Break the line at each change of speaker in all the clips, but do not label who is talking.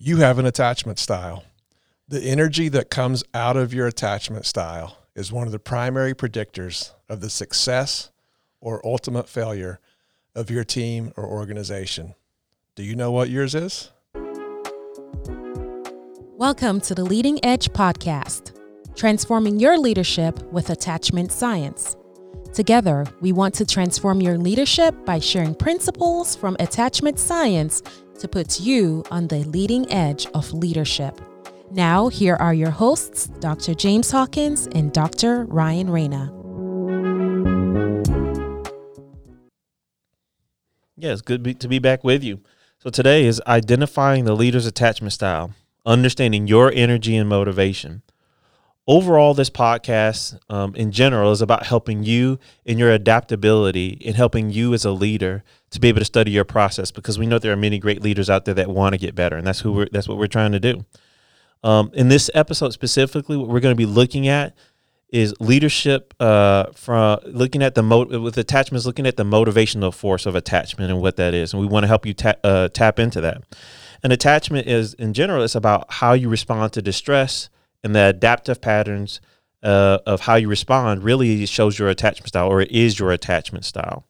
You have an attachment style. The energy that comes out of your attachment style is one of the primary predictors of the success or ultimate failure of your team or organization. Do you know what yours is?
Welcome to the Leading Edge Podcast, transforming your leadership with attachment science. Together, we want to transform your leadership by sharing principles from attachment science to put you on the leading edge of leadership. Now, here are your hosts, Dr. James Hawkins and Dr. Ryan Reyna.
It's good to be back with you. So, today is identifying the leader's attachment style, understanding your energy and motivation. Overall, this podcast um, in general is about helping you in your adaptability and helping you as a leader to be able to study your process because we know there are many great leaders out there that want to get better, and that's who we're, that's what we're trying to do. Um, in this episode specifically, what we're going to be looking at is leadership uh, from looking at the mo- with attachments, looking at the motivational force of attachment and what that is, and we want to help you ta- uh, tap into that. An attachment is, in general, it's about how you respond to distress and the adaptive patterns uh, of how you respond really shows your attachment style, or it is your attachment style.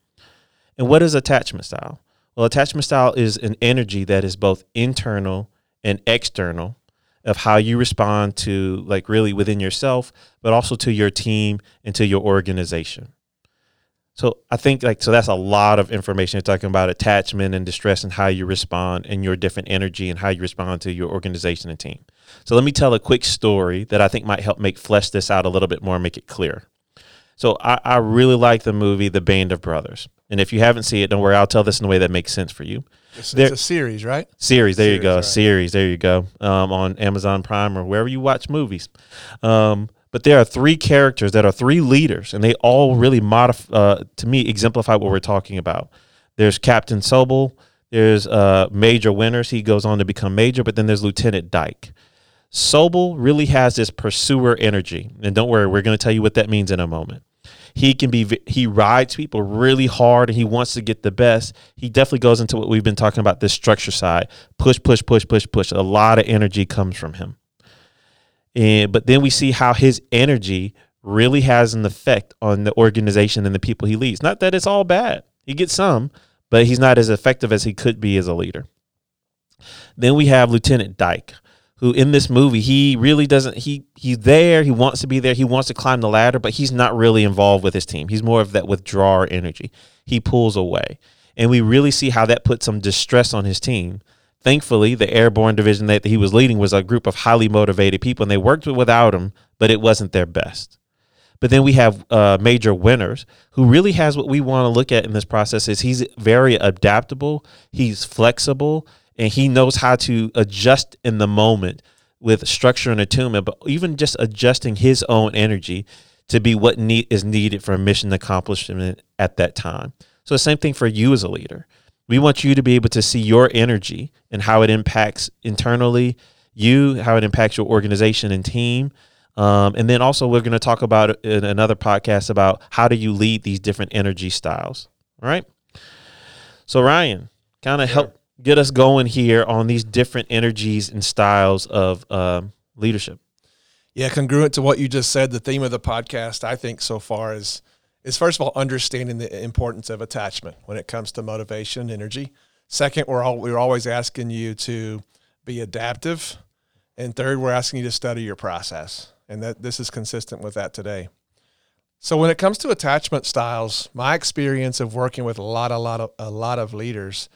And what is attachment style? Well, attachment style is an energy that is both internal and external of how you respond to like really within yourself, but also to your team and to your organization. So I think like so that's a lot of information You're talking about attachment and distress and how you respond and your different energy and how you respond to your organization and team. So let me tell a quick story that I think might help make flesh this out a little bit more and make it clear. So I, I really like the movie The Band of Brothers. And if you haven't seen it, don't worry, I'll tell this in a way that makes sense for you.
It's, there, it's a series, right?
Series, there series, you go. Right. Series, there you go. Um, on Amazon Prime or wherever you watch movies. Um, but there are three characters that are three leaders, and they all really modify, uh, to me, exemplify what we're talking about. There's Captain Sobel, there's uh, Major Winters, he goes on to become Major, but then there's Lieutenant Dike. Sobel really has this pursuer energy, and don't worry, we're going to tell you what that means in a moment. He can be he rides people really hard and he wants to get the best. He definitely goes into what we've been talking about this structure side. Push push push push push. A lot of energy comes from him. And but then we see how his energy really has an effect on the organization and the people he leads. Not that it's all bad. He gets some but he's not as effective as he could be as a leader. Then we have lieutenant Dike who in this movie he really doesn't he he's there he wants to be there he wants to climb the ladder but he's not really involved with his team. He's more of that withdrawer energy. He pulls away. And we really see how that puts some distress on his team. Thankfully the airborne division that he was leading was a group of highly motivated people and they worked without him but it wasn't their best. But then we have uh, major Winters who really has what we want to look at in this process is he's very adaptable he's flexible and he knows how to adjust in the moment with structure and attunement, but even just adjusting his own energy to be what need is needed for a mission accomplishment at that time. So the same thing for you as a leader. We want you to be able to see your energy and how it impacts internally you, how it impacts your organization and team. Um, and then also we're going to talk about in another podcast about how do you lead these different energy styles. All right. So Ryan, kind of sure. help get us going here on these different energies and styles of um, leadership.
Yeah, congruent to what you just said, the theme of the podcast, I think, so far is is first of all understanding the importance of attachment when it comes to motivation, and energy. Second, we're all we're always asking you to be adaptive, and third, we're asking you to study your process, and that this is consistent with that today. So when it comes to attachment styles, my experience of working with a lot, a lot of a lot of leaders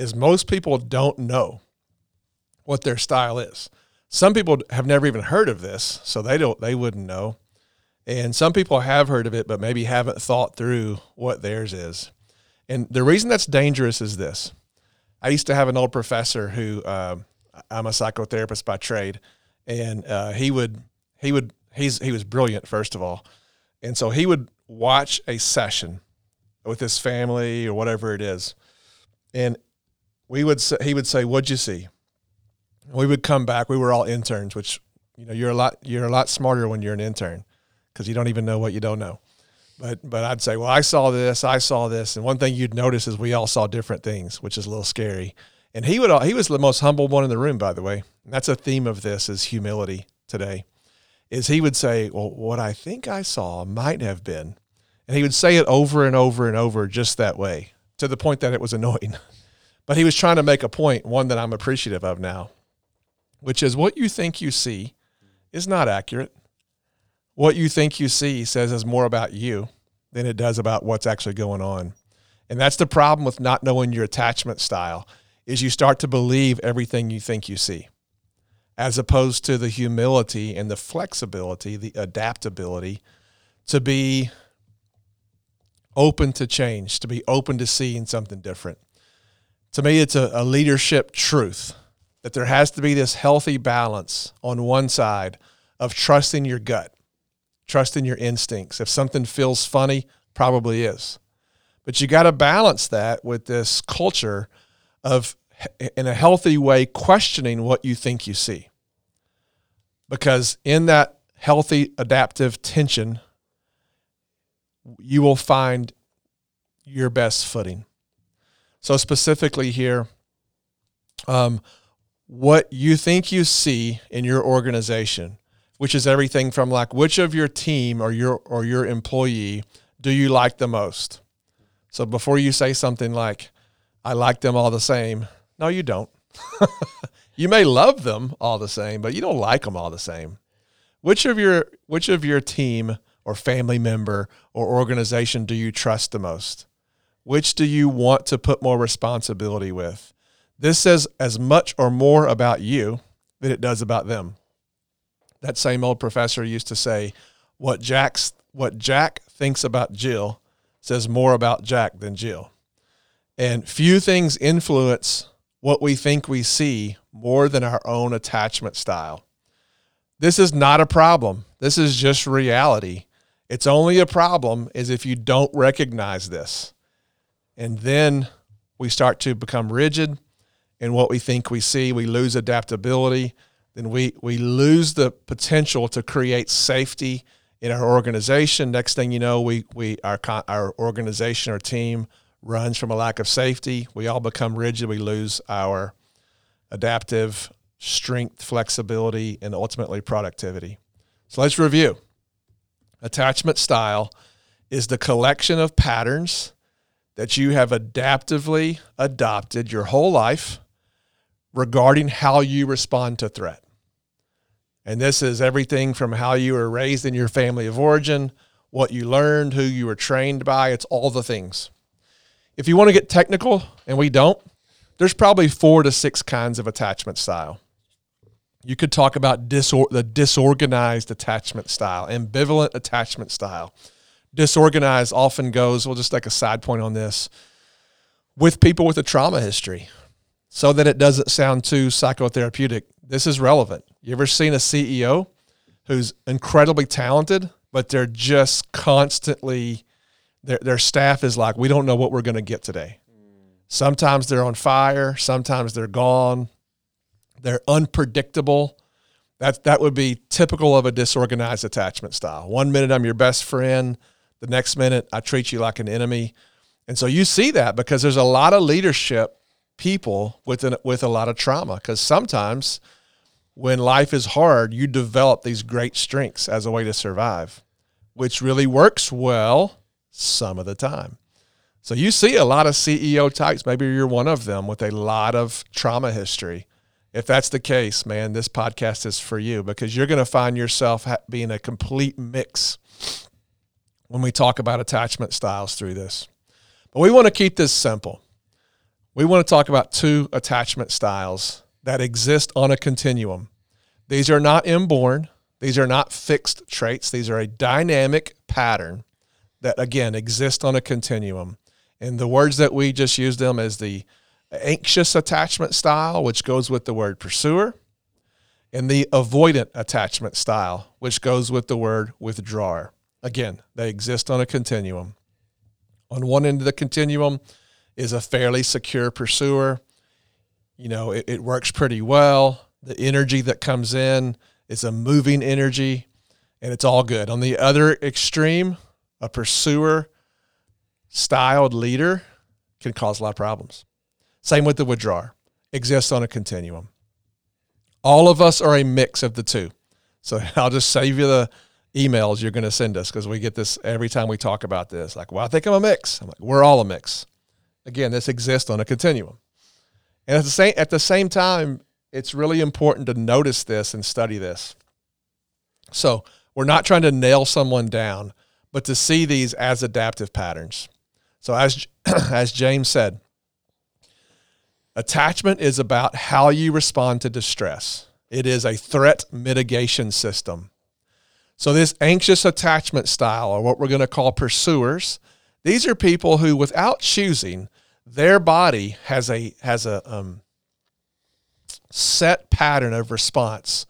is most people don't know what their style is. Some people have never even heard of this, so they don't they wouldn't know. And some people have heard of it but maybe haven't thought through what theirs is. And the reason that's dangerous is this. I used to have an old professor who uh, I'm a psychotherapist by trade, and uh, he would he would he's he was brilliant first of all, and so he would watch a session with his family or whatever it is, and we would say, he would say, "What'd you see?" We would come back. We were all interns, which you know you're a lot you're a lot smarter when you're an intern because you don't even know what you don't know. But but I'd say, well, I saw this, I saw this, and one thing you'd notice is we all saw different things, which is a little scary. And he would he was the most humble one in the room, by the way. And that's a theme of this is humility today. Is he would say, Well, what I think I saw might have been. And he would say it over and over and over just that way, to the point that it was annoying. But he was trying to make a point, one that I'm appreciative of now, which is what you think you see is not accurate. What you think you see says is more about you than it does about what's actually going on. And that's the problem with not knowing your attachment style is you start to believe everything you think you see as opposed to the humility and the flexibility, the adaptability to be open to change, to be open to seeing something different to me, it's a, a leadership truth that there has to be this healthy balance on one side of trusting your gut, trusting your instincts. If something feels funny, probably is. But you got to balance that with this culture of, in a healthy way, questioning what you think you see. Because in that healthy adaptive tension, you will find your best footing. So specifically here, um, what you think you see in your organization, which is everything from like which of your team or your or your employee do you like the most? So before you say something like, "I like them all the same," no, you don't. you may love them all the same, but you don't like them all the same. Which of your which of your team or family member or organization do you trust the most? Which do you want to put more responsibility with? This says as much or more about you than it does about them. That same old professor used to say, what Jack's what Jack thinks about Jill says more about Jack than Jill. And few things influence what we think we see more than our own attachment style. This is not a problem. This is just reality. It's only a problem is if you don't recognize this. And then we start to become rigid in what we think we see. We lose adaptability. Then we, we lose the potential to create safety in our organization. Next thing you know, we, we our, our organization or team runs from a lack of safety. We all become rigid. We lose our adaptive strength, flexibility, and ultimately productivity. So let's review. Attachment style is the collection of patterns that you have adaptively adopted your whole life regarding how you respond to threat. And this is everything from how you were raised in your family of origin, what you learned, who you were trained by, it's all the things. If you want to get technical, and we don't, there's probably four to six kinds of attachment style. You could talk about disor- the disorganized attachment style, ambivalent attachment style disorganized often goes, well, just like a side point on this, with people with a trauma history so that it doesn't sound too psychotherapeutic. This is relevant. You ever seen a CEO who's incredibly talented, but they're just constantly, their, their staff is like, we don't know what we're going to get today. Sometimes they're on fire, sometimes they're gone. They're unpredictable. That, that would be typical of a disorganized attachment style. One minute I'm your best friend, the next minute, I treat you like an enemy. And so you see that because there's a lot of leadership people with, with a lot of trauma. Because sometimes when life is hard, you develop these great strengths as a way to survive, which really works well some of the time. So you see a lot of CEO types. Maybe you're one of them with a lot of trauma history. If that's the case, man, this podcast is for you because you're going to find yourself being a complete mix when we talk about attachment styles through this. But we want to keep this simple. We want to talk about two attachment styles that exist on a continuum. These are not inborn, these are not fixed traits, these are a dynamic pattern that, again, exist on a continuum. And the words that we just used them as the anxious attachment style, which goes with the word pursuer, and the avoidant attachment style, which goes with the word withdrawer. Again, they exist on a continuum. On one end of the continuum is a fairly secure pursuer. You know, it, it works pretty well. The energy that comes in is a moving energy, and it's all good. On the other extreme, a pursuer styled leader can cause a lot of problems. Same with the withdrawer. exists on a continuum. All of us are a mix of the two. So I'll just save you the emails you're going to send us because we get this every time we talk about this. Like, well, I think I'm a mix. I'm like, we're all a mix. Again, this exists on a continuum. And at the same at the same time, it's really important to notice this and study this. So we're not trying to nail someone down, but to see these as adaptive patterns. So as as James said, attachment is about how you respond to distress. It is a threat mitigation system. So this anxious attachment style, or what we're going to call pursuers, these are people who, without choosing, their body has a has a um, set pattern of response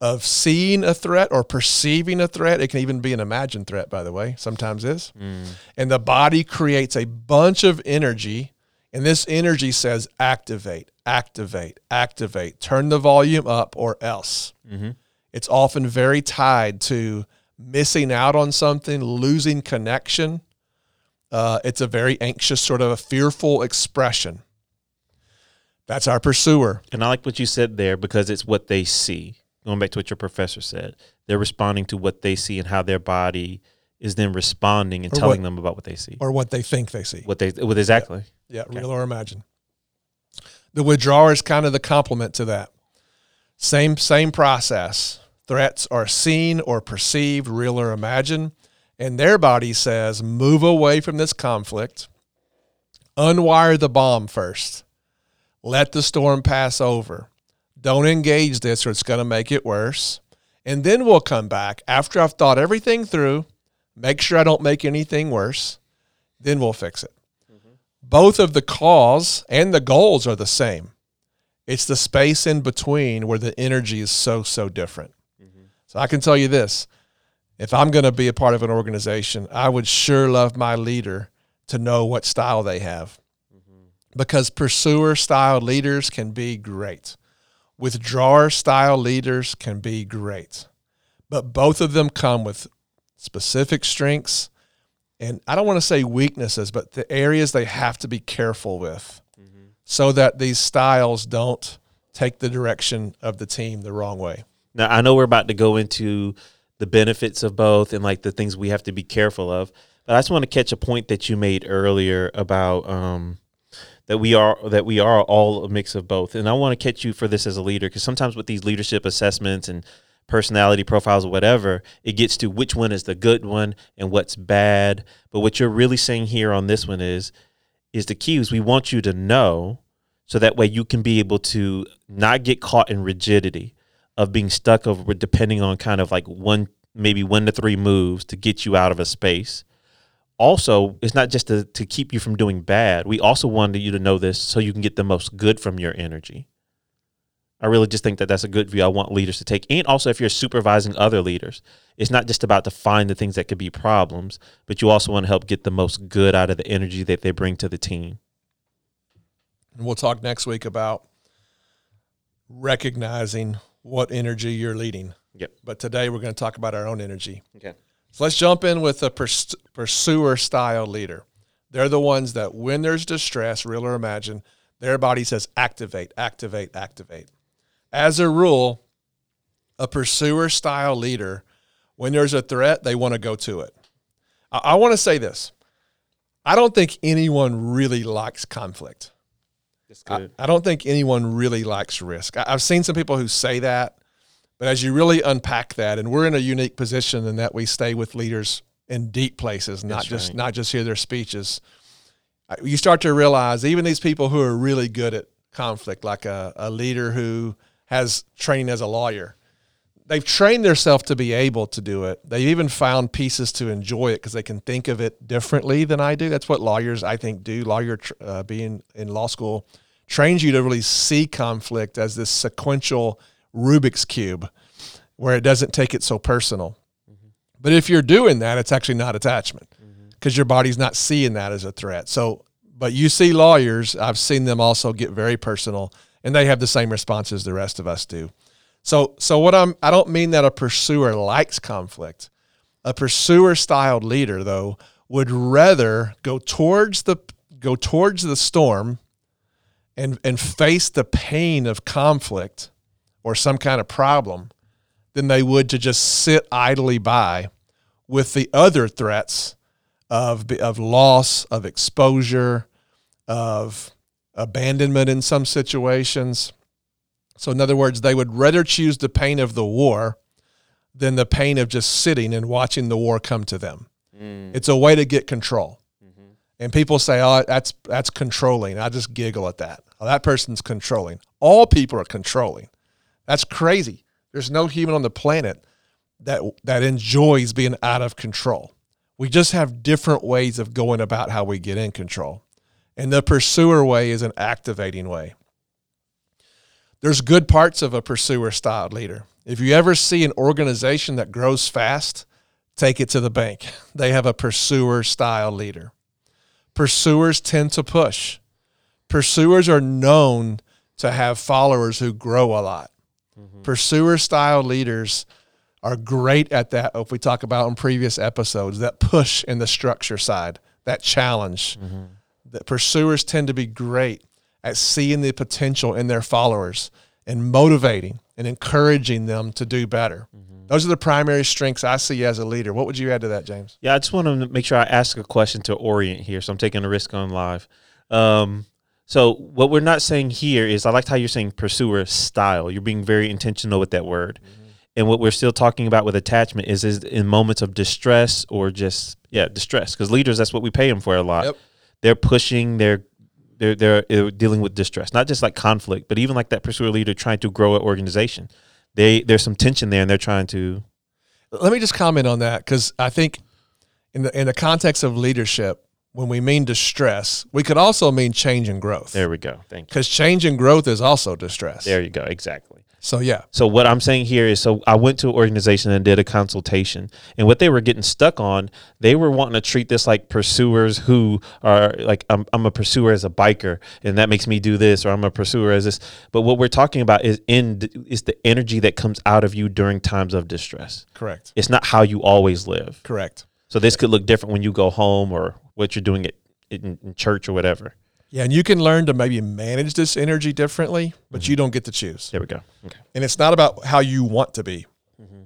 of seeing a threat or perceiving a threat. It can even be an imagined threat, by the way, sometimes is. Mm. And the body creates a bunch of energy. And this energy says activate, activate, activate, turn the volume up or else. Mm-hmm. It's often very tied to missing out on something, losing connection. Uh, it's a very anxious, sort of a fearful expression. That's our pursuer.
And I like what you said there because it's what they see. Going back to what your professor said, they're responding to what they see and how their body is then responding and or telling what, them about what they see
or what they think they see.
What they, what exactly?
Yeah, yeah okay. real or imagined. The withdrawer is kind of the complement to that. Same same process. Threats are seen or perceived, real or imagined, and their body says, "Move away from this conflict. Unwire the bomb first. Let the storm pass over. Don't engage this or it's going to make it worse. And then we'll come back after I've thought everything through, make sure I don't make anything worse, then we'll fix it. Mm-hmm. Both of the cause and the goals are the same. It's the space in between where the energy is so, so different. Mm-hmm. So I can tell you this if I'm going to be a part of an organization, I would sure love my leader to know what style they have because pursuer style leaders can be great. Withdrawer style leaders can be great. But both of them come with specific strengths and I don't want to say weaknesses, but the areas they have to be careful with mm-hmm. so that these styles don't take the direction of the team the wrong way.
Now, I know we're about to go into the benefits of both and like the things we have to be careful of, but I just want to catch a point that you made earlier about um, that we are that we are all a mix of both. And I want to catch you for this as a leader because sometimes with these leadership assessments and personality profiles or whatever, it gets to which one is the good one and what's bad. But what you're really saying here on this one is is the key is we want you to know so that way you can be able to not get caught in rigidity of being stuck over depending on kind of like one maybe one to three moves to get you out of a space. Also it's not just to, to keep you from doing bad. We also wanted you to know this so you can get the most good from your energy. I really just think that that's a good view. I want leaders to take and also if you're supervising other leaders it's not just about to find the things that could be problems but you also want to help get the most good out of the energy that they bring to the team.
And we'll talk next week about recognizing what energy you're leading
yep
but today we're going to talk about our own energy
okay
so let's jump in with a pers- pursuer style leader. They're the ones that when there's distress, real or imagined, their body says activate, activate, activate. As a rule, a pursuer style leader, when there's a threat, they want to go to it. I, I want to say this. I don't think anyone really likes conflict. I, I, don't think anyone really likes risk. I, I've seen some people who say that, but as you really unpack that, and we're in a unique position in that we stay with leaders in deep places, not That's just right. not just hear their speeches. You start to realize even these people who are really good at conflict, like a, a leader who has training as a lawyer, they've trained themselves to be able to do it. They've even found pieces to enjoy it because they can think of it differently than I do. That's what lawyers, I think, do. Lawyer uh, being in law school trains you to really see conflict as this sequential Rubik's Cube where it doesn't take it so personal. Mm-hmm. But if you're doing that, it's actually not attachment because mm-hmm. your body's not seeing that as a threat. So, but you see lawyers, I've seen them also get very personal and they have the same responses the rest of us do. So, so what I'm, I don't mean that a pursuer likes conflict. A pursuer styled leader, though, would rather go towards the go towards the storm and and face the pain of conflict or some kind of problem than they would to just sit idly by with the other threats of of loss, of exposure, of abandonment in some situations. So in other words, they would rather choose the pain of the war than the pain of just sitting and watching the war come to them. Mm. It's a way to get control. Mm-hmm. And people say, "Oh, that's that's controlling." I just giggle at that. Oh, that person's controlling. All people are controlling. That's crazy. There's no human on the planet that that enjoys being out of control. We just have different ways of going about how we get in control. And the pursuer way is an activating way. There's good parts of a pursuer style leader. If you ever see an organization that grows fast, take it to the bank. They have a pursuer style leader. Pursuers tend to push. Pursuers are known to have followers who grow a lot. Mm-hmm. Pursuer style leaders are great at that. If we talk about in previous episodes, that push in the structure side, that challenge. Mm-hmm. That pursuers tend to be great at seeing the potential in their followers and motivating and encouraging them to do better. Mm-hmm. Those are the primary strengths I see as a leader. What would you add to that, James?
Yeah, I just want to make sure I ask a question to orient here. So I'm taking a risk on live. Um, so what we're not saying here is I liked how you're saying pursuer style. You're being very intentional with that word. Mm-hmm. And what we're still talking about with attachment is is in moments of distress or just yeah distress because leaders that's what we pay them for a lot. Yep. They're pushing, they're they're they're dealing with distress, not just like conflict, but even like that pursuer leader trying to grow an organization. They there's some tension there, and they're trying to.
Let me just comment on that because I think in the in the context of leadership, when we mean distress, we could also mean change and growth.
There we go. Thank you.
Because change and growth is also distress.
There you go. Exactly.
So yeah.
So what I'm saying here is, so I went to an organization and did a consultation, and what they were getting stuck on, they were wanting to treat this like pursuers who are like, I'm, I'm a pursuer as a biker, and that makes me do this, or I'm a pursuer as this. But what we're talking about is in is the energy that comes out of you during times of distress.
Correct.
It's not how you always live.
Correct.
So this could look different when you go home or what you're doing at, in, in church or whatever.
Yeah, and you can learn to maybe manage this energy differently, but mm-hmm. you don't get to choose.
There we go. Okay.
And it's not about how you want to be. Mm-hmm.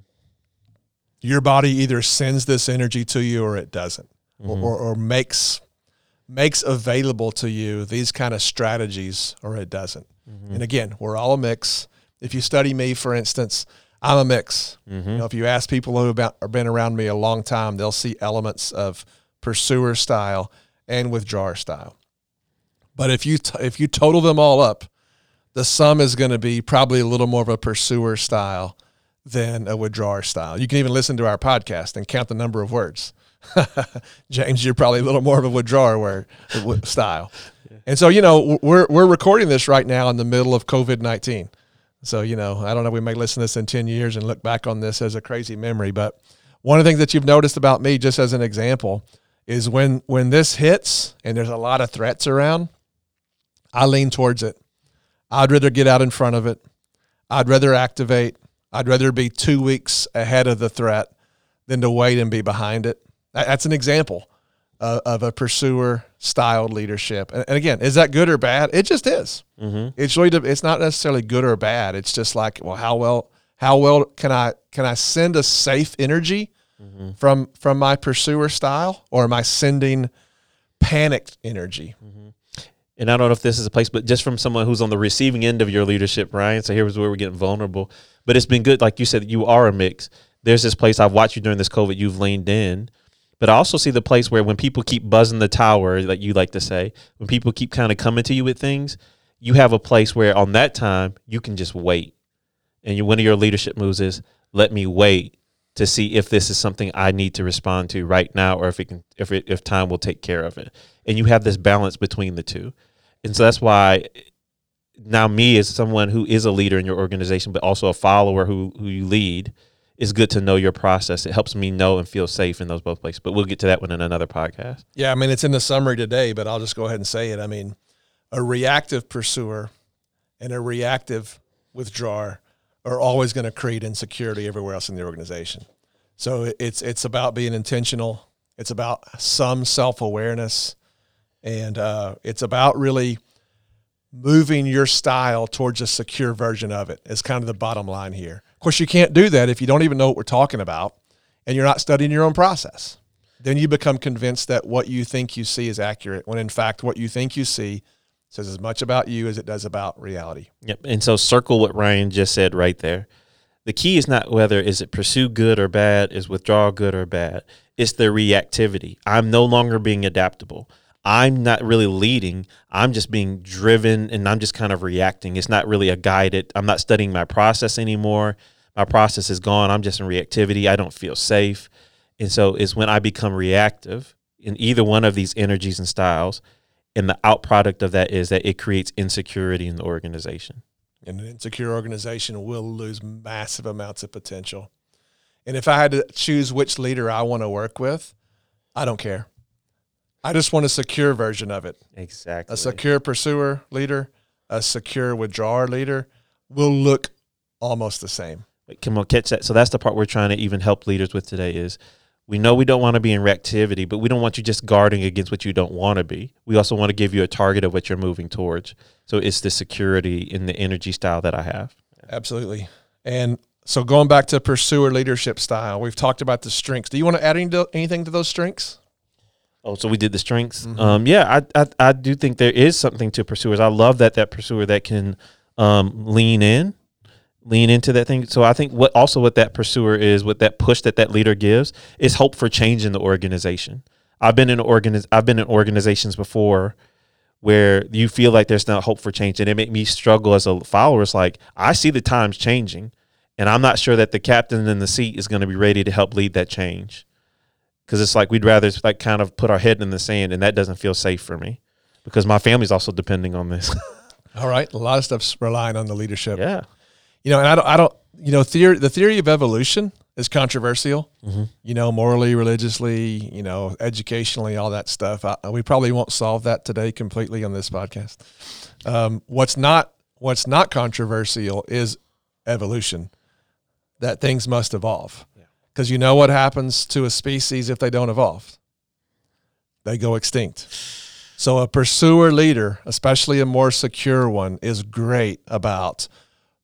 Your body either sends this energy to you or it doesn't, mm-hmm. or, or, or, makes makes available to you these kind of strategies or it doesn't. Mm-hmm. And again, we're all a mix. If you study me, for instance, I'm a mix. Mm-hmm. You know, if you ask people who have been around me a long time, they'll see elements of pursuer style and withdrawer style. But if you t- if you total them all up, the sum is going to be probably a little more of a pursuer style than a withdrawer style. You can even listen to our podcast and count the number of words. James, you're probably a little more of a withdrawer word style. Yeah. And so, you know, we're we're recording this right now in the middle of COVID nineteen. So, you know, I don't know. We may listen to this in ten years and look back on this as a crazy memory. But one of the things that you've noticed about me, just as an example, is when when this hits and there's a lot of threats around, I lean towards it. I'd rather get out in front of it. I'd rather activate. I'd rather be two weeks ahead of the threat than to wait and be behind it. That's an example of, of a pursuer styled leadership. And, and, again, is that good or bad? It just is. Mm-hmm. It's really it's not necessarily good or bad. It's just like, well, how well how well can I can I send a safe energy mm-hmm. from from my pursuer style, or am I sending panicked energy? Mm-hmm
and I don't know if this is a place, but just from someone who's on the receiving end of your leadership, Ryan. So here's where we're getting vulnerable. But it's been good, like you said, you are a mix. There's this place I've watched you during this COVID. You've leaned in, but I also see the place where when people keep buzzing the tower, like you like to say, when people keep kind of coming to you with things, you have a place where on that time you can just wait. And you, one of your leadership moves is let me wait to see if this is something I need to respond to right now, or if it can, if it, if time will take care of it. And you have this balance between the two, and so that's why now me as someone who is a leader in your organization, but also a follower who who you lead, is good to know your process. It helps me know and feel safe in those both places. But we'll get to that one in another podcast.
Yeah, I mean it's in the summary today, but I'll just go ahead and say it. I mean, a reactive pursuer and a reactive withdrawer are always going to create insecurity everywhere else in the organization. So it's it's about being intentional. It's about some self awareness, and uh, it's about really moving your style towards a secure version of it is kind of the bottom line here. Of course, you can't do that if you don't even know what we're talking about and you're not studying your own process. Then you become convinced that what you think you see is accurate when in fact what you think you see says as much about you as it does about reality.
Yep. And so circle what Ryan just said right there. The key is not whether is it pursue good or bad, is withdraw good or bad. It's the reactivity. I'm no longer being adaptable. I'm not really leading. I'm just being driven and I'm just kind of reacting. It's not really a guided. I'm not studying my process anymore. My process is gone. I'm just in reactivity. I don't feel safe. And so it's when I become reactive in either one of these energies and styles. And the outproduct of that is that it creates insecurity in the organization.
And an insecure organization will lose massive amounts of potential. And if I had to choose which leader I want to work with, I don't care. I just want a secure version of it.
Exactly.
A secure pursuer leader, a secure withdrawer leader will look almost the same.
Can we catch that? So that's the part we're trying to even help leaders with today is we know we don't want to be in reactivity, but we don't want you just guarding against what you don't want to be. We also want to give you a target of what you're moving towards. So it's the security in the energy style that I have.
Absolutely. And so going back to pursuer leadership style, we've talked about the strengths. Do you want to add anything to those strengths?
Oh, so we did the strengths. Mm-hmm. Um, yeah, I, I, I do think there is something to pursuers. I love that that pursuer that can um, lean in, lean into that thing. So I think what also what that pursuer is, what that push that that leader gives, is hope for change in the organization. I've been in organiz- I've been in organizations before where you feel like there's not hope for change, and it made me struggle as a follower. It's like I see the times changing, and I'm not sure that the captain in the seat is going to be ready to help lead that change because it's like we'd rather like kind of put our head in the sand, and that doesn't feel safe for me because my family's also depending on this.
All right, a lot of stuff's relying on the leadership.
Yeah,
you know, and I don't, I don't, you know, theory, the theory of evolution is controversial. Mm-hmm. You know, morally, religiously, you know, educationally, all that stuff. I, we probably won't solve that today completely on this podcast. Um, what's not what's not controversial is evolution. That things must evolve. Because you know what happens to a species if they don't evolve? They go extinct. So a pursuer leader, especially a more secure one, is great about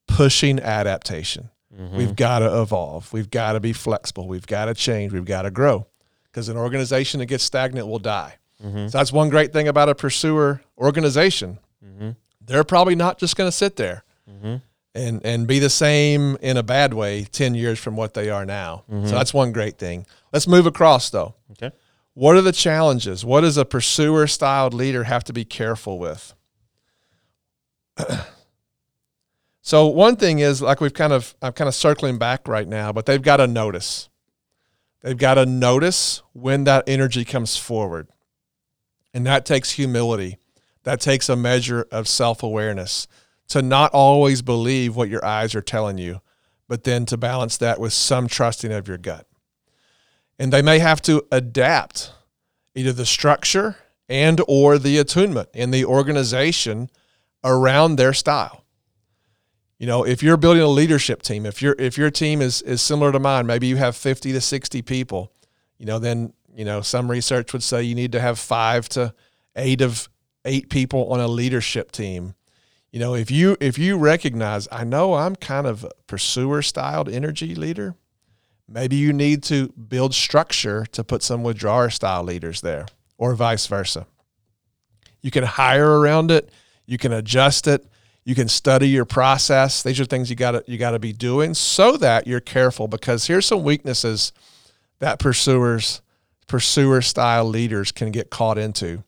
pushing adaptation. Mm-hmm. We've got to evolve. We've got to be flexible. We've got to change. We've got to grow. Because an organization that gets stagnant will die. Mm-hmm. So that's one great thing about a pursuer organization. Mm-hmm. They're probably not just going to sit there. And and be the same in a bad way 10 years from what they are now. Mm-hmm. So that's one great thing. Let's move across though.
Okay.
What are the challenges? What does a pursuer styled leader have to be careful with? so one thing is like we've kind of I'm kind of circling back right now, but they've got to notice. They've got to notice when that energy comes forward. And that takes humility. That takes a measure of self-awareness to not always believe what your eyes are telling you, but then to balance that with some trusting of your gut. And they may have to adapt either the structure and or the attunement in the organization around their style. You know, if you're building a leadership team, if your if your team is is similar to mine, maybe you have 50 to 60 people, you know, then, you know, some research would say you need to have 5 to 8 of 8 people on a leadership team you know if you if you recognize i know i'm kind of a pursuer styled energy leader. Maybe you need to build structure to put some withdrawer style leaders there or vice versa. You can hire around it. You can adjust it. You can study your process. These are things you got to you got to be doing so that you're careful because here's some weaknesses that pursuers pursuer style leaders can get caught into.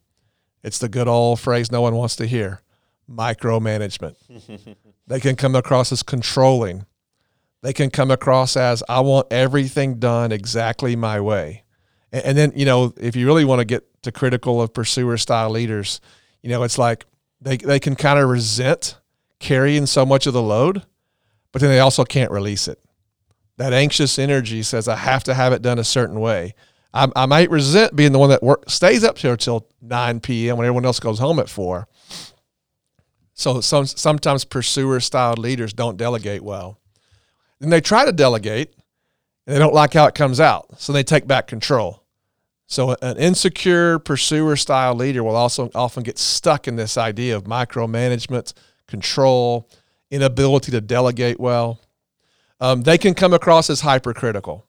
It's the good old phrase no one wants to hear micromanagement. they can come across as controlling. They can come across as I want everything done exactly my way. And, and then, you know, if you really want to get to critical of pursuer style leaders, you know, it's like they, they can kind of resent carrying so much of the load, but then they also can't release it. That anxious energy says, I have to have it done a certain way. I, I might resent being the one that work, stays up here till 9 p.m. when everyone else goes home at 4 so some sometimes pursuer style leaders don't delegate well. Then they try to delegate and they don't like how it comes out. So they take back control. So an insecure pursuer style leader will also often get stuck in this idea of micromanagement, control, inability to delegate well. Um, they can come across as hypercritical.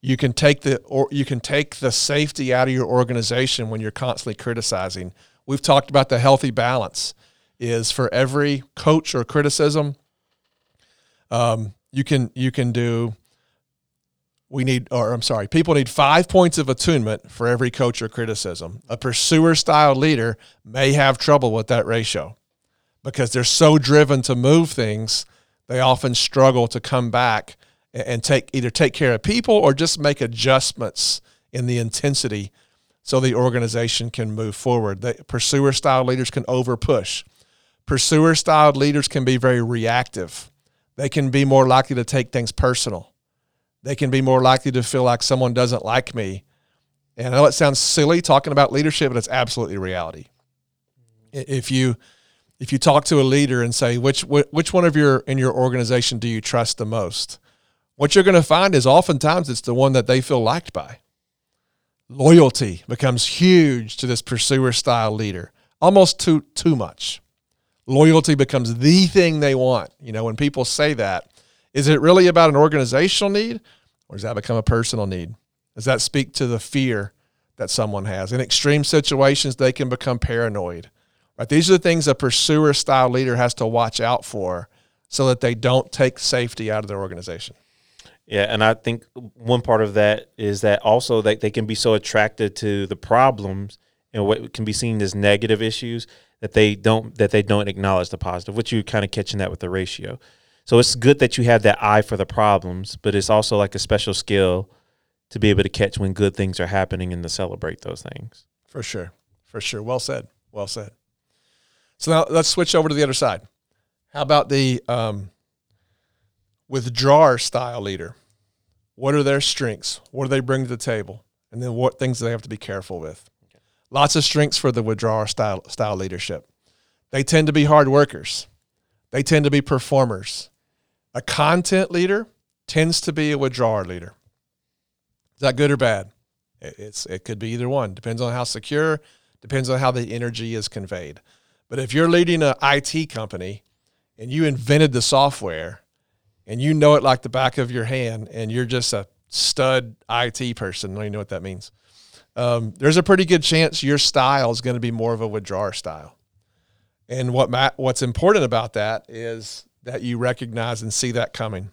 You can take the or you can take the safety out of your organization when you're constantly criticizing. We've talked about the healthy balance is for every coach or criticism. Um, you can you can do we need, or I'm sorry, people need five points of attunement for every coach or criticism. A pursuer style leader may have trouble with that ratio because they're so driven to move things, they often struggle to come back and take either take care of people or just make adjustments in the intensity so the organization can move forward. The pursuer style leaders can over push. Pursuer style leaders can be very reactive. They can be more likely to take things personal they can be more likely to feel like someone doesn't like me. And I know it sounds silly talking about leadership, but it's absolutely reality. If you if you talk to a leader and say which which one of your in your organization do you trust the most, what you're going to find is oftentimes it's the one that they feel liked by. Loyalty becomes huge to this pursuer style leader, almost too too much. Loyalty becomes the thing they want. You know, when people say that, is it really about an organizational need or does that become a personal need? Does that speak to the fear that someone has? In extreme situations, they can become paranoid. Right? These are the things a pursuer style leader has to watch out for so that they don't take safety out of their organization.
Yeah, and I think one part of that is that also that they can be so attracted to the problems and what can be seen as negative issues that they don't that they don't acknowledge the positive. Which you're kind of catching that with the ratio. So it's good that you have that eye for the problems, but it's also like a special skill to be able to catch when good things are happening and to celebrate those things.
For sure. For sure. Well said. Well said. So now let's switch over to the other side. How about the um, withdrawer style leader? What are their strengths? What do they bring to the table? And then what things do they have to be careful with? Lots of strengths for the withdrawer style style leadership. They tend to be hard workers. They tend to be performers. A content leader tends to be a withdrawer leader. Is that good or bad? It's it could be either one. Depends on how secure, depends on how the energy is conveyed. But if you're leading an IT company and you invented the software and you know it like the back of your hand and you're just a stud IT person, I don't even know what that means. Um, there's a pretty good chance your style is going to be more of a withdrawer style. And what what's important about that is that you recognize and see that coming.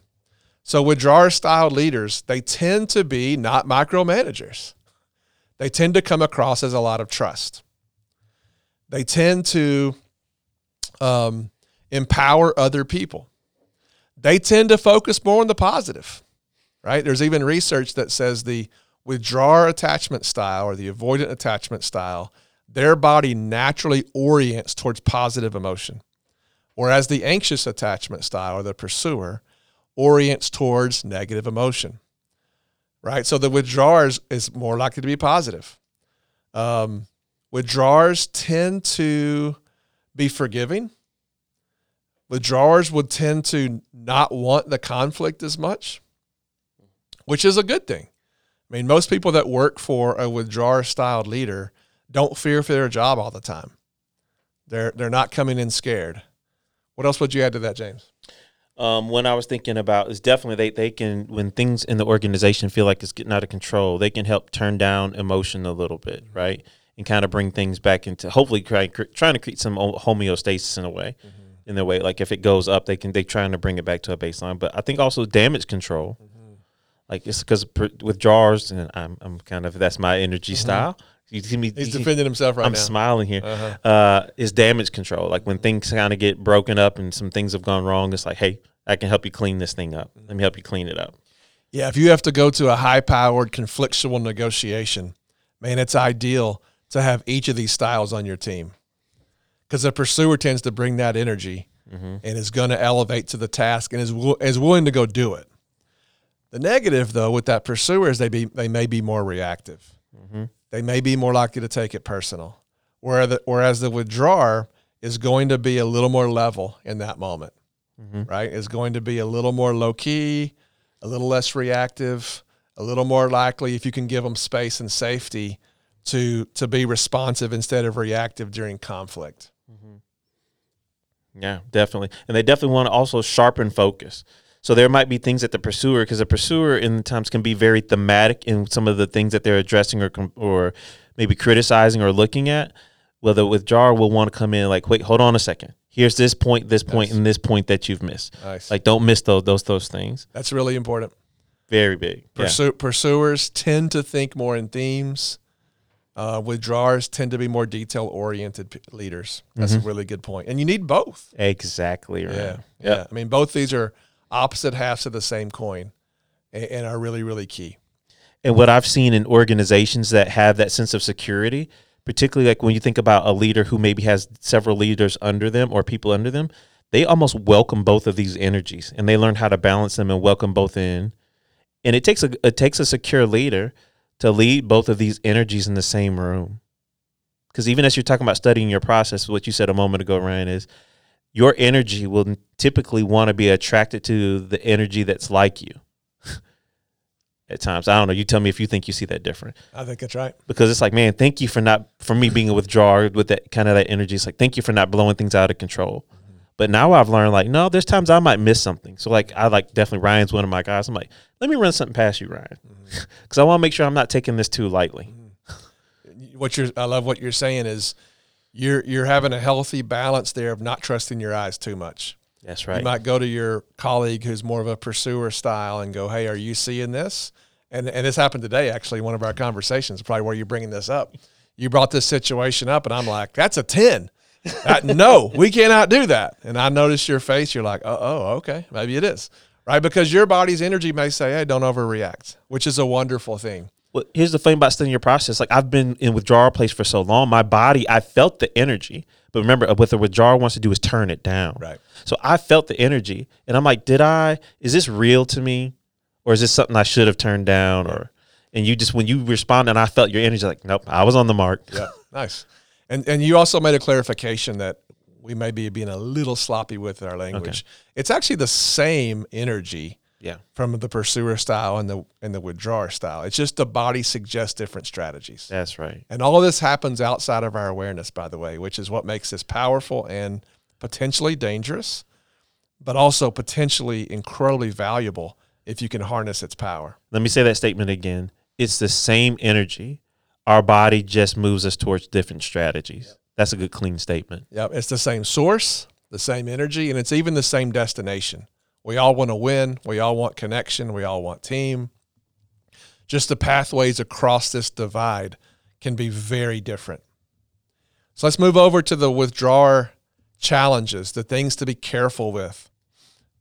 So withdrawer style leaders, they tend to be not micromanagers. They tend to come across as a lot of trust. They tend to um, empower other people. They tend to focus more on the positive, right? There's even research that says the withdrawer attachment style or the avoidant attachment style, their body naturally orients towards positive emotion. Whereas the anxious attachment style or the pursuer orients towards negative emotion, right? So the withdrawers is more likely to be positive. Um, withdrawers tend to be forgiving. Withdrawers would tend to not want the conflict as much, which is a good thing. I mean, most people that work for a withdrawer styled leader don't fear for their job all the time. They're they're not coming in scared. What else would you add to that, James?
Um, when I was thinking about is definitely they, they can when things in the organization feel like it's getting out of control, they can help turn down emotion a little bit, mm-hmm. right, and kind of bring things back into hopefully try, trying to create some homeostasis in a way, mm-hmm. in their way. Like if it goes up, they can they trying to bring it back to a baseline. But I think also damage control, mm-hmm. Like it's because withdrawers and I'm I'm kind of that's my energy mm-hmm. style.
You see me? He's defending himself right
I'm
now.
I'm smiling here. Uh-huh. Uh, is damage control. Like when things kind of get broken up and some things have gone wrong, it's like, hey, I can help you clean this thing up. Let me help you clean it up.
Yeah, if you have to go to a high-powered conflictual negotiation, man, it's ideal to have each of these styles on your team because the pursuer tends to bring that energy mm-hmm. and is going to elevate to the task and is is willing to go do it. The negative, though, with that pursuer is they be they may be more reactive. Mm-hmm they may be more likely to take it personal. Whereas the, whereas the withdrawer is going to be a little more level in that moment, mm-hmm. right? Is going to be a little more low key, a little less reactive, a little more likely if you can give them space and safety to to be responsive instead of reactive during conflict.
Yeah, definitely. And they definitely want to also sharpen focus. So there might be things that the pursuer, because the pursuer in times can be very thematic in some of the things that they're addressing or or maybe criticizing or looking at. Well, the withdrawer will want to come in like, wait, hold on a second. Here's this point, this point,
Nice.
and this point that you've missed.
Nice.
Like, don't miss those those those things.
That's really important.
Very big. Yeah.
Pursuers tend to think more in themes. Uh, withdrawers tend to be more detail oriented p- leaders. That's a really good point. And you need both.
Exactly right.
Yeah.
Yeah.
Yeah. I mean, both these are opposite halves of the same coin and, and are really, really key.
And what I've seen in organizations that have that sense of security, particularly like when you think about a leader who maybe has several leaders under them or people under them, they almost welcome both of these energies and they learn how to balance them and welcome both in. And it takes a it takes a secure leader to lead both of these energies in the same room. Because even as you're talking about studying your process, what you said a moment ago, Ryan, is your energy will typically want to be attracted to the energy that's like you. At times, I don't know. You tell me if you think you see that different
I think that's right.
because it's like, man, thank you for not for me being a withdrawer with that kind of that energy. It's like, thank you for not blowing things out of control. But now I've learned like, no, there's times I might miss something. So like, I like definitely Ryan's one of my guys. I'm like, let me run something past you, Ryan, mm-hmm. because I want to make sure I'm not taking this too lightly. Mm-hmm.
What you're, I love what you're saying is you're, you're having a healthy balance there of not trusting your eyes too much.
That's right.
You might go to your colleague who's more of a pursuer style and go, "Hey, are you seeing this?" And and this happened today, actually, one of our conversations. Probably where you're bringing this up. You brought this situation up, and I'm like, "That's a ten. No, we cannot do that." And I notice your face. You're like, "Oh, oh, okay, maybe it is." Right, because your body's energy may say, "Hey, don't overreact," which is a wonderful thing.
Well, here's the thing about studying your process. Like I've been in withdrawal place for so long, my body, I felt the energy. But remember, uh, what the withdrawal wants to do is turn it down.
Right.
So I felt the energy, and I'm like, did I? Is this real to me, or is this something I should have turned down? Or and you just when you respond, and I felt your energy, like, nope, I was on the mark.
Yeah, nice. And and you also made a clarification that we may be being a little sloppy with our language. Okay. It's actually the same energy
Yeah.
from the pursuer style and the and the withdrawer style. It's just the body suggests different strategies.
That's right.
And all of this happens outside of our awareness, by the way, which is what makes this powerful and potentially dangerous, but also potentially incredibly valuable if you can harness its power.
Let me say that statement again. It's the same energy. Our body just moves us towards different strategies. That's a good, clean statement.
Yep, it's the same source, the same energy, and it's even the same destination. We all want to win. We all want connection. We all want team. Just the pathways across this divide can be very different. So let's move over to the withdrawer challenges, the things to be careful with.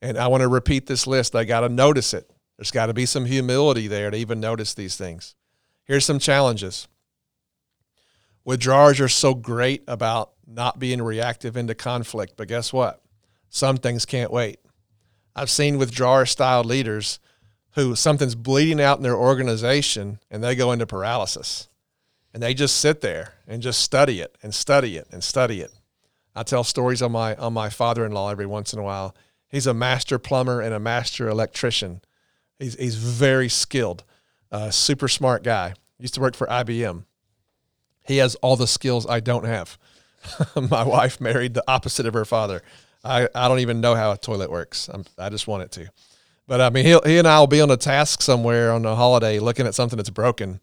And I want to repeat this list. I got to notice it. There's got to be some humility there to even notice these things. Here's some challenges. Withdrawers are so great about not being reactive into conflict, but guess what? Some things can't wait. I've seen withdrawer style leaders who something's bleeding out in their organization and they go into paralysis and they just sit there and just study it and study it and study it. I tell stories on my on my father-in-law every once in a while. He's a master plumber and a master electrician. He's he's very skilled, uh, super smart guy. Used to work for IBM. He has all the skills I don't have. my wife married the opposite of her father. I, I don't even know how a toilet works. I'm, I just want it to. But I mean, he he and I will be on a task somewhere on a holiday looking at something that's broken,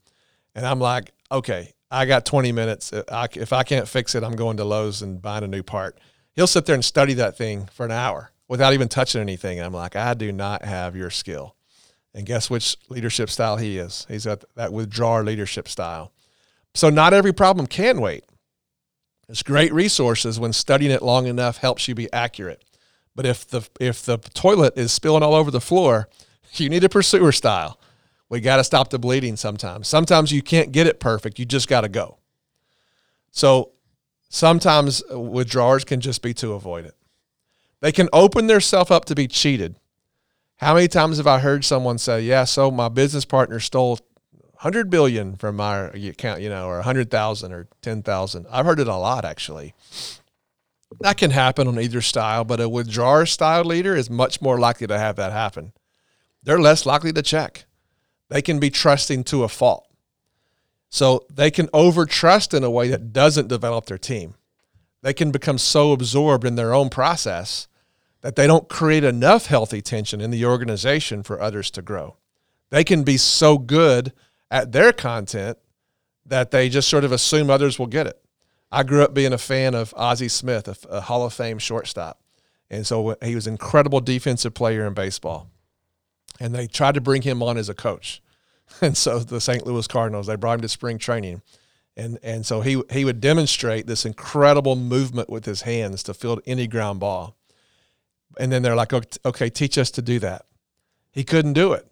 and I'm like, okay, I got 20 minutes. Uh, I, if I can't fix it, I'm going to Lowe's and buying a new part. He'll sit there and study that thing for an hour without even touching anything. And I'm like, I do not have your skill. And guess which leadership style he is? He's got that withdrawer leadership style. So not every problem can wait. It's great resources when studying it long enough helps you be accurate. But if the if the toilet is spilling all over the floor, you need a pursuer style. We got to stop the bleeding sometimes. Sometimes you can't get it perfect. You just got to go. So sometimes uh, withdrawers can just be to avoid it. They can open themselves up to be cheated. How many times have I heard someone say, "Yeah, so my business partner stole 100 billion from our account, you know, or 100,000 or 10,000." I've heard it a lot actually. That can happen on either style, but a withdrawer style leader is much more likely to have that happen. They're less likely to check. they can be trusting to a fault. So they can over trust in a way that doesn't develop their team. They can become so absorbed in their own process that they don't create enough healthy tension in the organization for others to grow. They can be so good at their content that they just sort of assume others will get it. I grew up being a fan of Ozzie Smith, a, a Hall of Fame shortstop. And so he was an incredible defensive player in baseball. And they tried to bring him on as a coach. And so the St. Louis Cardinals, they brought him to spring training. And, and so he, he would demonstrate this incredible movement with his hands to field any ground ball. And then they're like, okay, teach us to do that. He couldn't do it.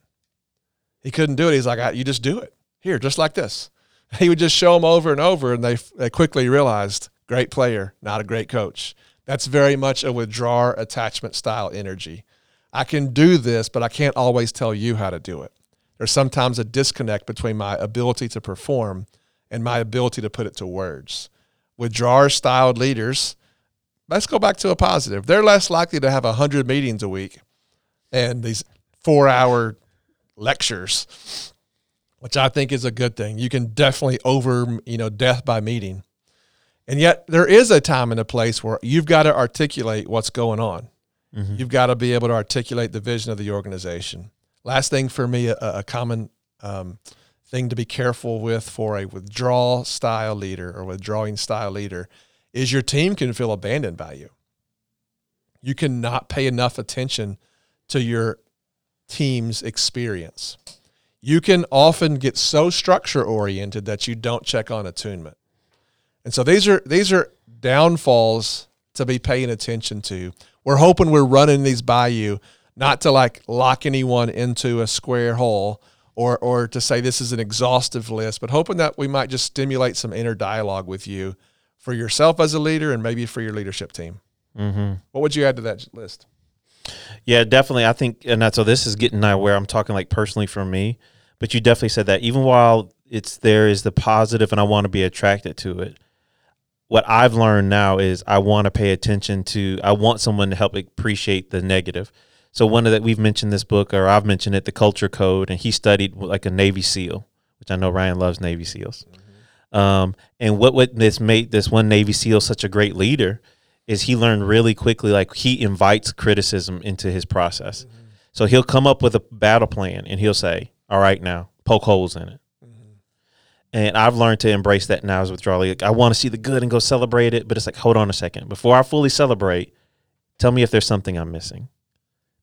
He couldn't do it. He's like, you just do it here, just like this. He would just show them over and over, and they, they quickly realized, great player, not a great coach. That's very much a withdrawer attachment style energy. I can do this, but I can't always tell you how to do it. There's sometimes a disconnect between my ability to perform and my ability to put it to words. Withdrawer styled leaders, let's go back to a positive. They're less likely to have 100 meetings a week and these four hour lectures, which I think is a good thing. You can definitely over, you know, death by meeting. And yet there is a time and a place where you've got to articulate what's going on. Mm-hmm. You've got to be able to articulate the vision of the organization. Last thing for me, a, a common um, thing to be careful with for a withdrawal style leader or withdrawing style leader is your team can feel abandoned by you. You cannot pay enough attention to your team's experience. You can often get so structure oriented that you don't check on attunement. And so these are these are downfalls to be paying attention to. We're hoping we're running these by you, not to like lock anyone into a square hole or or to say this is an exhaustive list, but hoping that we might just stimulate some inner dialogue with you for yourself as a leader and maybe for your leadership team. Mm-hmm. What would you add to that list?
Yeah, definitely. I think, and that's so. This is getting now where I'm talking like personally for me, but you definitely said that. Even while it's there is the positive, and I want to be attracted to it what I've learned now is I want to pay attention to I want someone to help appreciate the negative. So one of that we've mentioned this book or I've mentioned it, the culture code, and he studied like a Navy SEAL, which I know Ryan loves Navy SEAls. Mm-hmm. Um, and what what this made this one Navy SEAL such a great leader is he learned really quickly like he invites criticism into his process. Mm-hmm. So he'll come up with a battle plan and he'll say, "All right, now poke holes in it." And I've learned to embrace that now as withdrawal. Like, I want to see the good and go celebrate it, but it's like, hold on a second. Before I fully celebrate, tell me if there's something I'm missing.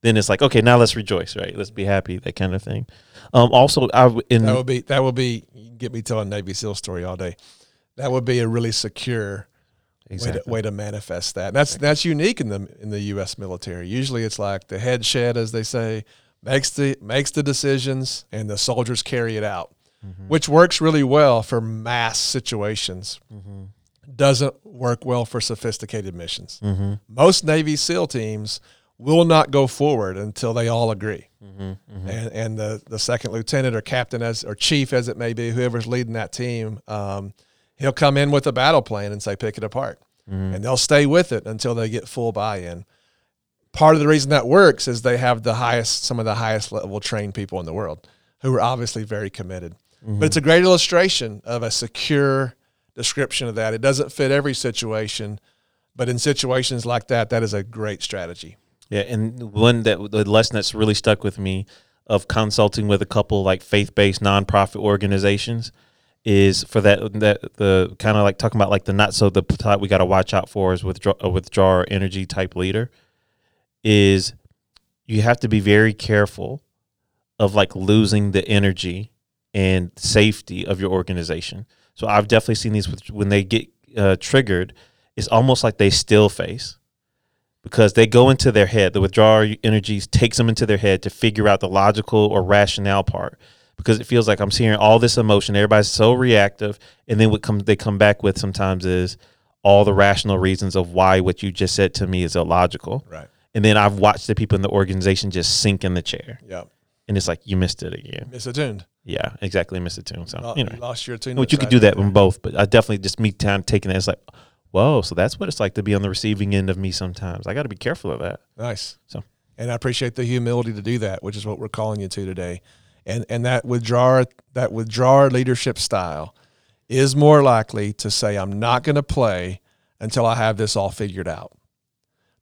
Then it's like, okay, now let's rejoice, right? Let's be happy, that kind of thing. Um, also, I in
that would be that would be get me telling Navy SEAL story all day. That would be a really secure exactly. way, to, way to manifest that. And that's that's unique in the in the U.S. military. Usually, it's like the head shed, as they say, makes the makes the decisions, and the soldiers carry it out mm-hmm. which works really well for mass situations. Mm-hmm. Doesn't work well for sophisticated missions. Mm-hmm. Most Navy SEAL teams will not go forward until they all agree. Mm-hmm. Mm-hmm. And, and the, the second lieutenant or captain as or chief as it may be, whoever's leading that team, um, he'll come in with a battle plan and say, pick it apart. Mm-hmm. And they'll stay with it until they get full buy-in. Part of the reason that works is they have the highest, some of the highest level trained people in the world who are obviously very committed. Mm-hmm. But it's a great illustration of a secure description of that. It doesn't fit every situation, but in situations like that, that is a great strategy.
Yeah, and one that the lesson that's really stuck with me of consulting with a couple like faith-based nonprofit organizations is for that that the kind of like talking about like the not so the type we got to watch out for is withdraw a withdrawer energy type leader is you have to be very careful of like losing the energy and safety of your organization. So I've definitely seen these when they get uh, triggered, it's almost like they still face because they go into their head. The withdrawal energies takes them into their head to figure out the logical or rationale part because it feels like I'm seeing all this emotion. Everybody's so reactive, and then what come they come back with sometimes is all the rational reasons of why what you just said to me is illogical.
Right.
And then I've watched the people in the organization just sink in the chair.
Yeah.
And it's like you missed it again.
Misattuned.
Yeah, exactly. Missed a tune. So you know,
lost your tune.
Which you could do that in both, but I definitely just me time taking it. It's like, whoa. So that's what it's like to be on the receiving end of me. Sometimes I got to be careful of that.
Nice.
So,
and I appreciate the humility to do that, which is what we're calling you to today. And and that withdrawer that withdrawer leadership style is more likely to say, I'm not going to play until I have this all figured out.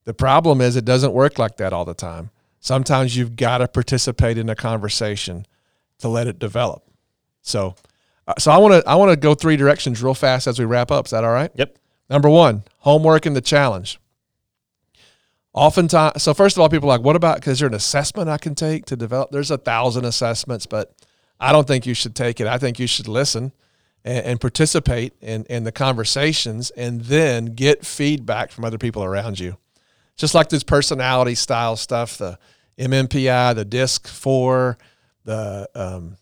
The problem is it doesn't work like that all the time. Sometimes you've got to participate in a conversation to let it develop. So, uh, so I want to I want to go three directions real fast as we wrap up. Is that all right?
Yep.
Number one, homework and the challenge. Oftentimes, so first of all, people are like, what about, because there an assessment I can take to develop? There's a thousand assessments, but I don't think you should take it. I think you should listen and, and participate in, in the conversations and then get feedback from other people around you. Just like this personality style stuff, the MMPI, the DISC 4, the um,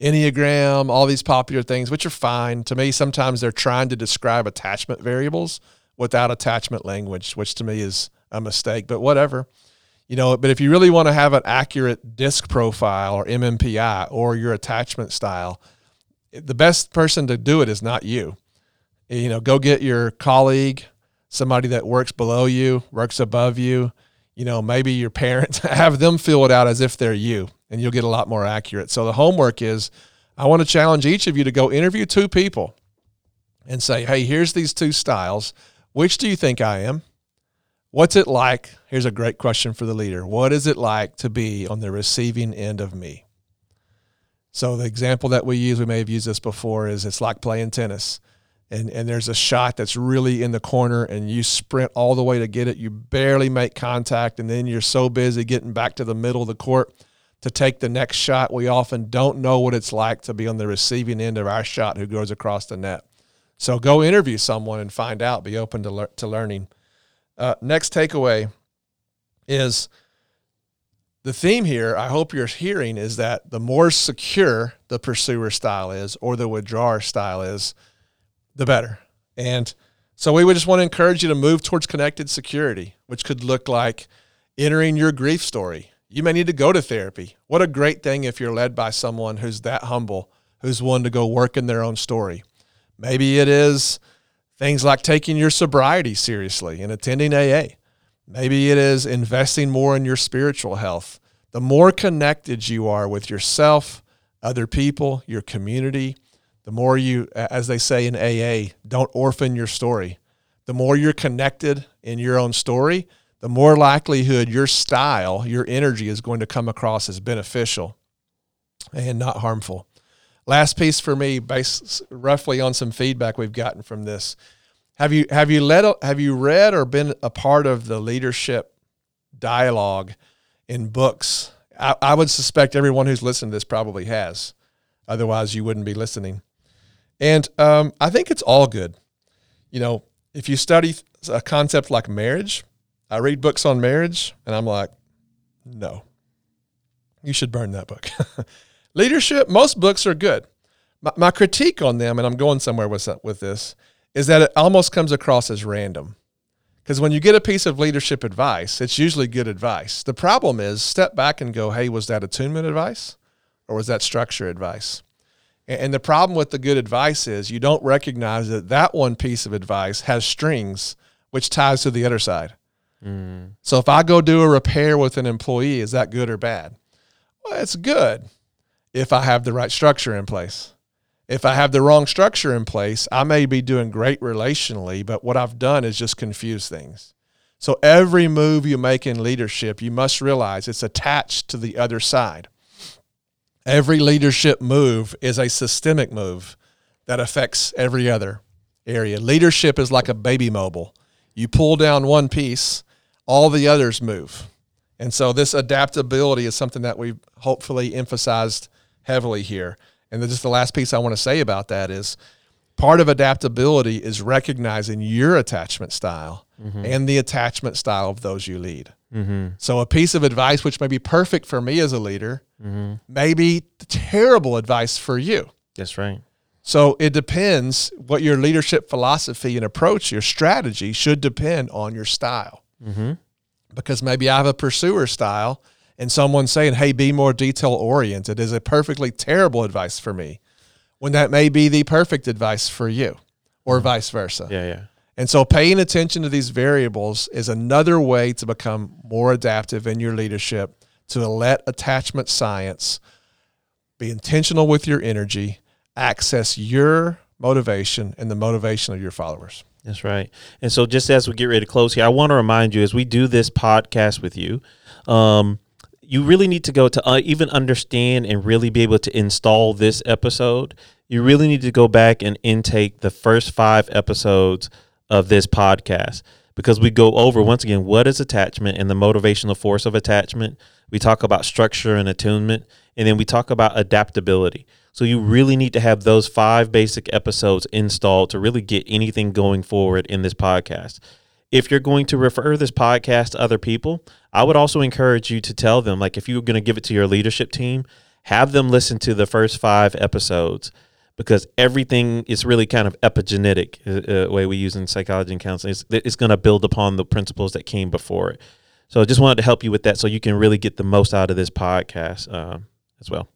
Enneagram, all these popular things, which are fine. To me, sometimes they're trying to describe attachment variables without attachment language, which to me is a mistake, but whatever. You know, but if you really want to have an accurate disc profile or MMPI or your attachment style, the best person to do it is not you. You know, go get your colleague, somebody that works below you, works above you. You know, maybe your parents, have them fill it out as if they're you, and you'll get a lot more accurate. So the homework is I want to challenge each of you to go interview two people and say, hey, here's these two styles. Which do you think I am? What's it like? Here's a great question for the leader. What is it like to be on the receiving end of me? So the example that we use, we may have used this before, is it's like playing tennis. And, and there's a shot that's really in the corner and you sprint all the way to get it. You barely make contact, and then you're so busy getting back to the middle of the court to take the next shot. We often don't know what it's like to be on the receiving end of our shot who goes across the net. So go interview someone and find out. Be open to, le- to learning. Uh, next takeaway is the theme here, I hope you're hearing, is that the more secure the pursuer style is or the withdrawer style is, the better. And so we would just want to encourage you to move towards connected security, which could look like entering your grief story. You may need to go to therapy. What a great thing if you're led by someone who's that humble, who's willing to go work in their own story. Maybe it is Things like taking your sobriety seriously and attending AA. Maybe it is investing more in your spiritual health. The more connected you are with yourself, other people, your community, the more you, as they say in AA, don't orphan your story. The more you're connected in your own story, the more likelihood your style, your energy is going to come across as beneficial and not harmful. Last piece for me, based roughly on some feedback we've gotten from this. Have you have you led have you read or been a part of the leadership dialogue in books? I, I would suspect everyone who's listened to this probably has. Otherwise, you wouldn't be listening. And um, I think it's all good. You know, if you study a concept like marriage, I read books on marriage, and I'm like, no, you should burn that book. Leadership, most books are good. My, my, critique on them, and I'm going somewhere with, with this, is that it almost comes across as random. Because when you get a piece of leadership advice, it's usually good advice. The problem is step back and go, hey, was that attunement advice or was that structure advice? And the problem with the good advice is you don't recognize that that one piece of advice has strings which ties to the other side. Mm. So if I go do a repair with an employee, is that good or bad? Well, it's good if I have the right structure in place. If I have the wrong structure in place, I may be doing great relationally, but what I've done is just confuse things. So every move you make in leadership, you must realize it's attached to the other side. Every leadership move is a systemic move that affects every other area. Leadership is like a baby mobile. You pull down one piece, all the others move. And so this adaptability is something that we've hopefully emphasized heavily here. And just the last piece I want to say about that is part of adaptability is recognizing your attachment style mm-hmm. and the attachment style of those you lead. Mm-hmm. So a piece of advice which may be perfect for me as a leader mm-hmm. may be terrible advice for you.
That's right.
So it depends what your leadership philosophy and approach, your strategy should depend on your style. Mm-hmm. Because maybe I have a pursuer style and someone saying, hey, be more detail oriented is a perfectly terrible advice for me when that may be the perfect advice for you or mm-hmm. vice versa.
Yeah, yeah.
And so paying attention to these variables is another way to become more adaptive in your leadership, to let attachment science be intentional with your energy, access your motivation and the motivation of your followers.
That's right. And so, just as we get ready to close here, I want to remind you as we do this podcast with you, um, you really need to go to uh, even understand and really be able to install this episode. You really need to go back and intake the first five episodes of this podcast because we go over once again what is attachment and the motivational force of attachment. We talk about structure and attunement, and then we talk about adaptability. So you really need to have those five basic episodes installed to really get anything going forward in this podcast. If you're going to refer this podcast to other people, I would also encourage you to tell them, like if you're going to give it to your leadership team, have them listen to the first five episodes because everything is really kind of epigenetic, uh, uh way we use in psychology and counseling. It's, it's going to build upon the principles that came before it. So I just wanted to help you with that so you can really get the most out of this podcast um, as well.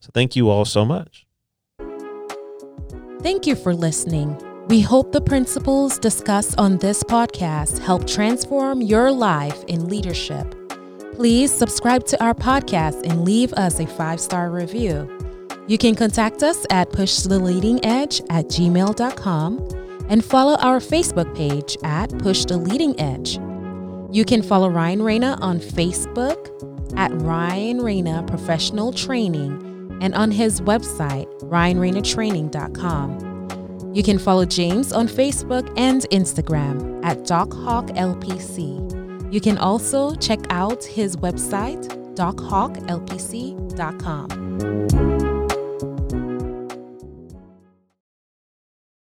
So thank you all so much.
Thank you for listening. We hope the principles discussed on this podcast help transform your life in leadership. Please subscribe to our podcast and leave us a five star review. You can contact us at pushtheleadingedge at gmail.com and follow our Facebook page at Push the Leading Edge. You can follow Ryan Reyna on Facebook at Ryan Reyna Professional Training and on his website, ryanreynatraining.com. You can follow James on Facebook and Instagram at DocHawkLPC. You can also check out his website, docHawkLPC.com.